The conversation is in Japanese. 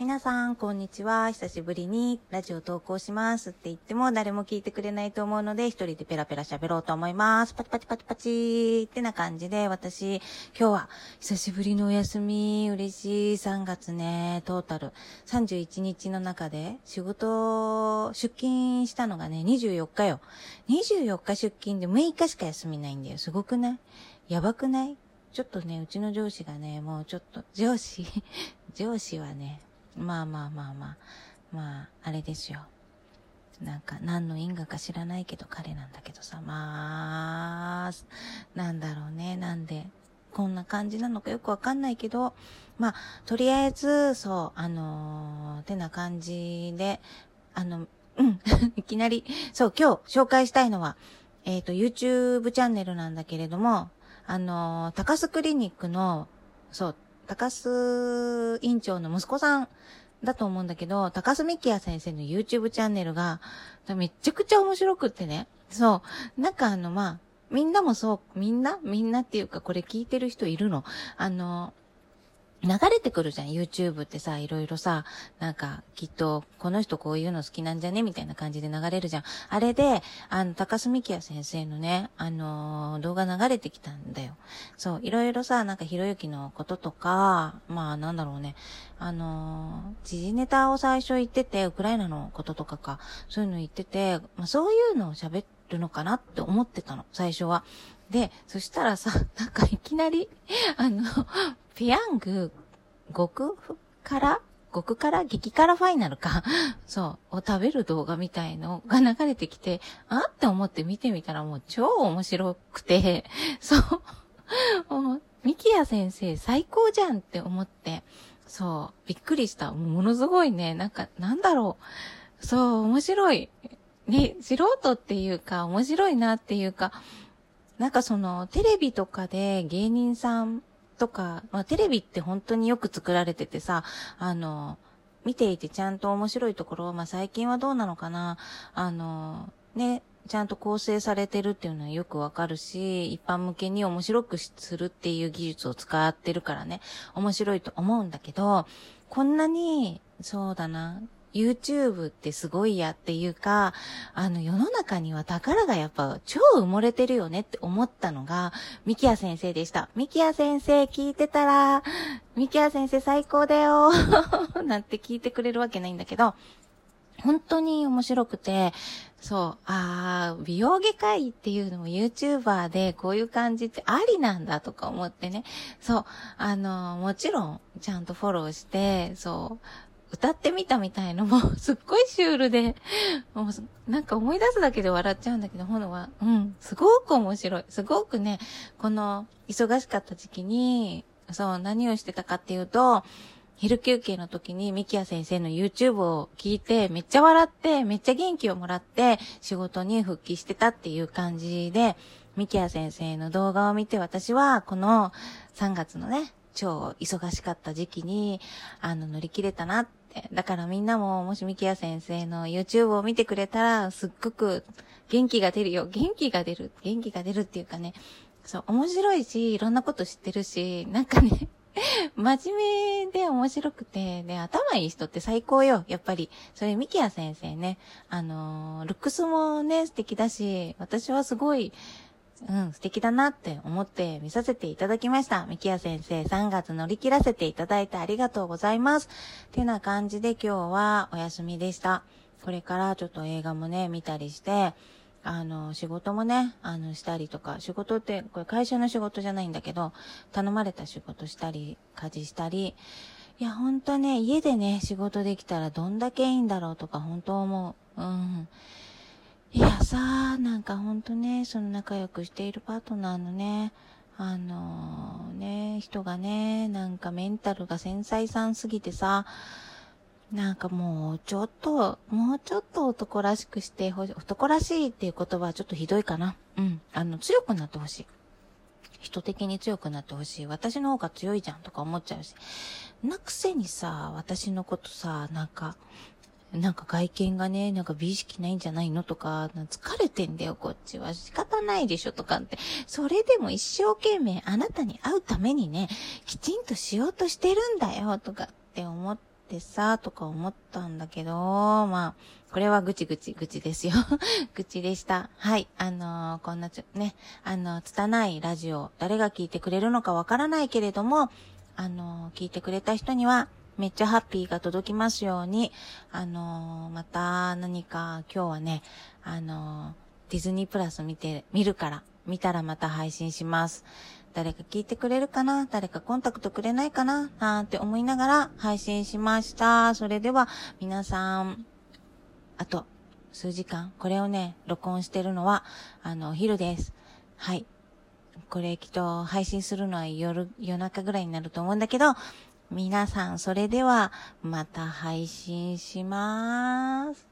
皆さん、こんにちは。久しぶりにラジオ投稿しますって言っても誰も聞いてくれないと思うので、一人でペラペラ喋ろうと思います。パチパチパチパチってな感じで、私、今日は久しぶりのお休み、嬉しい3月ね、トータル31日の中で仕事、出勤したのがね、24日よ。24日出勤で6日しか休みないんだよ。すごくない？やばくない？ちょっとね、うちの上司がね、もうちょっと、上司上司はね、まあまあまあまあ、まあ、あれですよ。なんか、何の因果か知らないけど彼なんだけどさ、まあ、なんだろうね、なんで、こんな感じなのかよくわかんないけど、まあ、とりあえず、そう、あのー、てな感じで、あの、うん、いきなり、そう、今日紹介したいのは、えっ、ー、と、YouTube チャンネルなんだけれども、あのー、高須クリニックの、そう、高須院長の息子さんだと思うんだけど、高須幹也先生の YouTube チャンネルが、めちゃくちゃ面白くってね。そう。なんかあの、まあ、みんなもそう、みんなみんなっていうか、これ聞いてる人いるのあの、流れてくるじゃん。YouTube ってさ、いろいろさ、なんか、きっと、この人こういうの好きなんじゃね？みたいな感じで流れるじゃん。あれで、あの、高須幹也先生のね、あのー、動画流れてきたんだよ。そう、いろいろさ、なんかひろゆきのこととか、まあ、なんだろうね。あのー、時事ネタを最初言ってて、ウクライナのこととかか、そういうの言ってて、まあ、そういうのを喋るのかなって思ってたの、最初は。で、そしたらさ、なんかいきなり、あの、ペヤング、極辛極辛激辛ファイナルか。そう。を食べる動画みたいのが流れてきて、あって思って見てみたらもう超面白くて、そう。もう、ミキヤ先生最高じゃんって思って、そう。びっくりした。ものすごいね。なんか、なんだろう。そう、面白い。ね、素人っていうか、面白いなっていうか、なんかその、テレビとかで芸人さんとか、まあテレビって本当によく作られててさ、あの、見ていてちゃんと面白いところ、まあ最近はどうなのかな、あの、ね、ちゃんと構成されてるっていうのはよくわかるし、一般向けに面白くするっていう技術を使ってるからね、面白いと思うんだけど、こんなに、そうだな、YouTube ってすごいやっていうか、あの世の中には宝がやっぱ超埋もれてるよねって思ったのが、ミキヤ先生でした。ミキヤ先生聞いてたら、ミキヤ先生最高だよ なんて聞いてくれるわけないんだけど、本当に面白くて、そう、ああ、美容外科医っていうのも YouTuber でこういう感じってありなんだとか思ってね。そう、あの、もちろんちゃんとフォローして、そう、歌ってみたみたいのも すっごいシュールで、もうなんか思い出すだけで笑っちゃうんだけど、ほのは、うん、すごく面白い。すごくね、この忙しかった時期に、そう、何をしてたかっていうと、昼休憩の時にミキヤ先生の YouTube を聞いて、めっちゃ笑って、めっちゃ元気をもらって、仕事に復帰してたっていう感じで、ミキヤ先生の動画を見て私は、この3月のね、超忙しかった時期に、あの、乗り切れたなっだからみんなも、もしミキヤ先生の YouTube を見てくれたら、すっごく元気が出るよ。元気が出る。元気が出るっていうかね。そう、面白いし、いろんなこと知ってるし、なんかね 真面目で面白くて、ね、頭いい人って最高よ、やっぱり。それ、ミキヤ先生ね、あのー、ルックスもね、素敵だし、私はすごい、うん、素敵だなって思って見させていただきました。ミキヤ先生、3月乗り切らせていただいてありがとうございます。てな感じで今日はお休みでした。これからちょっと映画もね、見たりして、あの、仕事もね、あの、したりとか、仕事って、これ会社の仕事じゃないんだけど、頼まれた仕事したり、家事したり、いや、ほんとね、家でね、仕事できたらどんだけいいんだろうとか、本当思う。うん。いやさあ、なんかほんとね、その仲良くしているパートナーのね、あのー、ね、人がね、なんかメンタルが繊細さんすぎてさ、なんかもうちょっと、もうちょっと男らしくしてほしい。男らしいっていう言葉はちょっとひどいかな。うん。あの、強くなってほしい。人的に強くなってほしい。私の方が強いじゃんとか思っちゃうし。なくせにさ、私のことさ、なんか、なんか外見がね、なんか美意識ないんじゃないのとか、疲れてんだよ、こっちは。仕方ないでしょ、とかって。それでも一生懸命あなたに会うためにね、きちんとしようとしてるんだよ、とかって思ってさ、とか思ったんだけど、まあ、これはぐちぐち、ぐちですよ。ぐちでした。はい。あのー、こんなちょ、ね、あの、拙いラジオ、誰が聞いてくれるのかわからないけれども、あのー、聞いてくれた人には、めっちゃハッピーが届きますように、あのー、また何か今日はね、あのディズニープラス見て、見るから、見たらまた配信します。誰か聞いてくれるかな？誰かコンタクトくれないかな？なんて思いながら配信しました。それでは皆さん、あと数時間、これをね、録音してるのは、あの、お昼です。はい。これきっと配信するのは夜、夜中ぐらいになると思うんだけど、皆さん、それではまた配信します。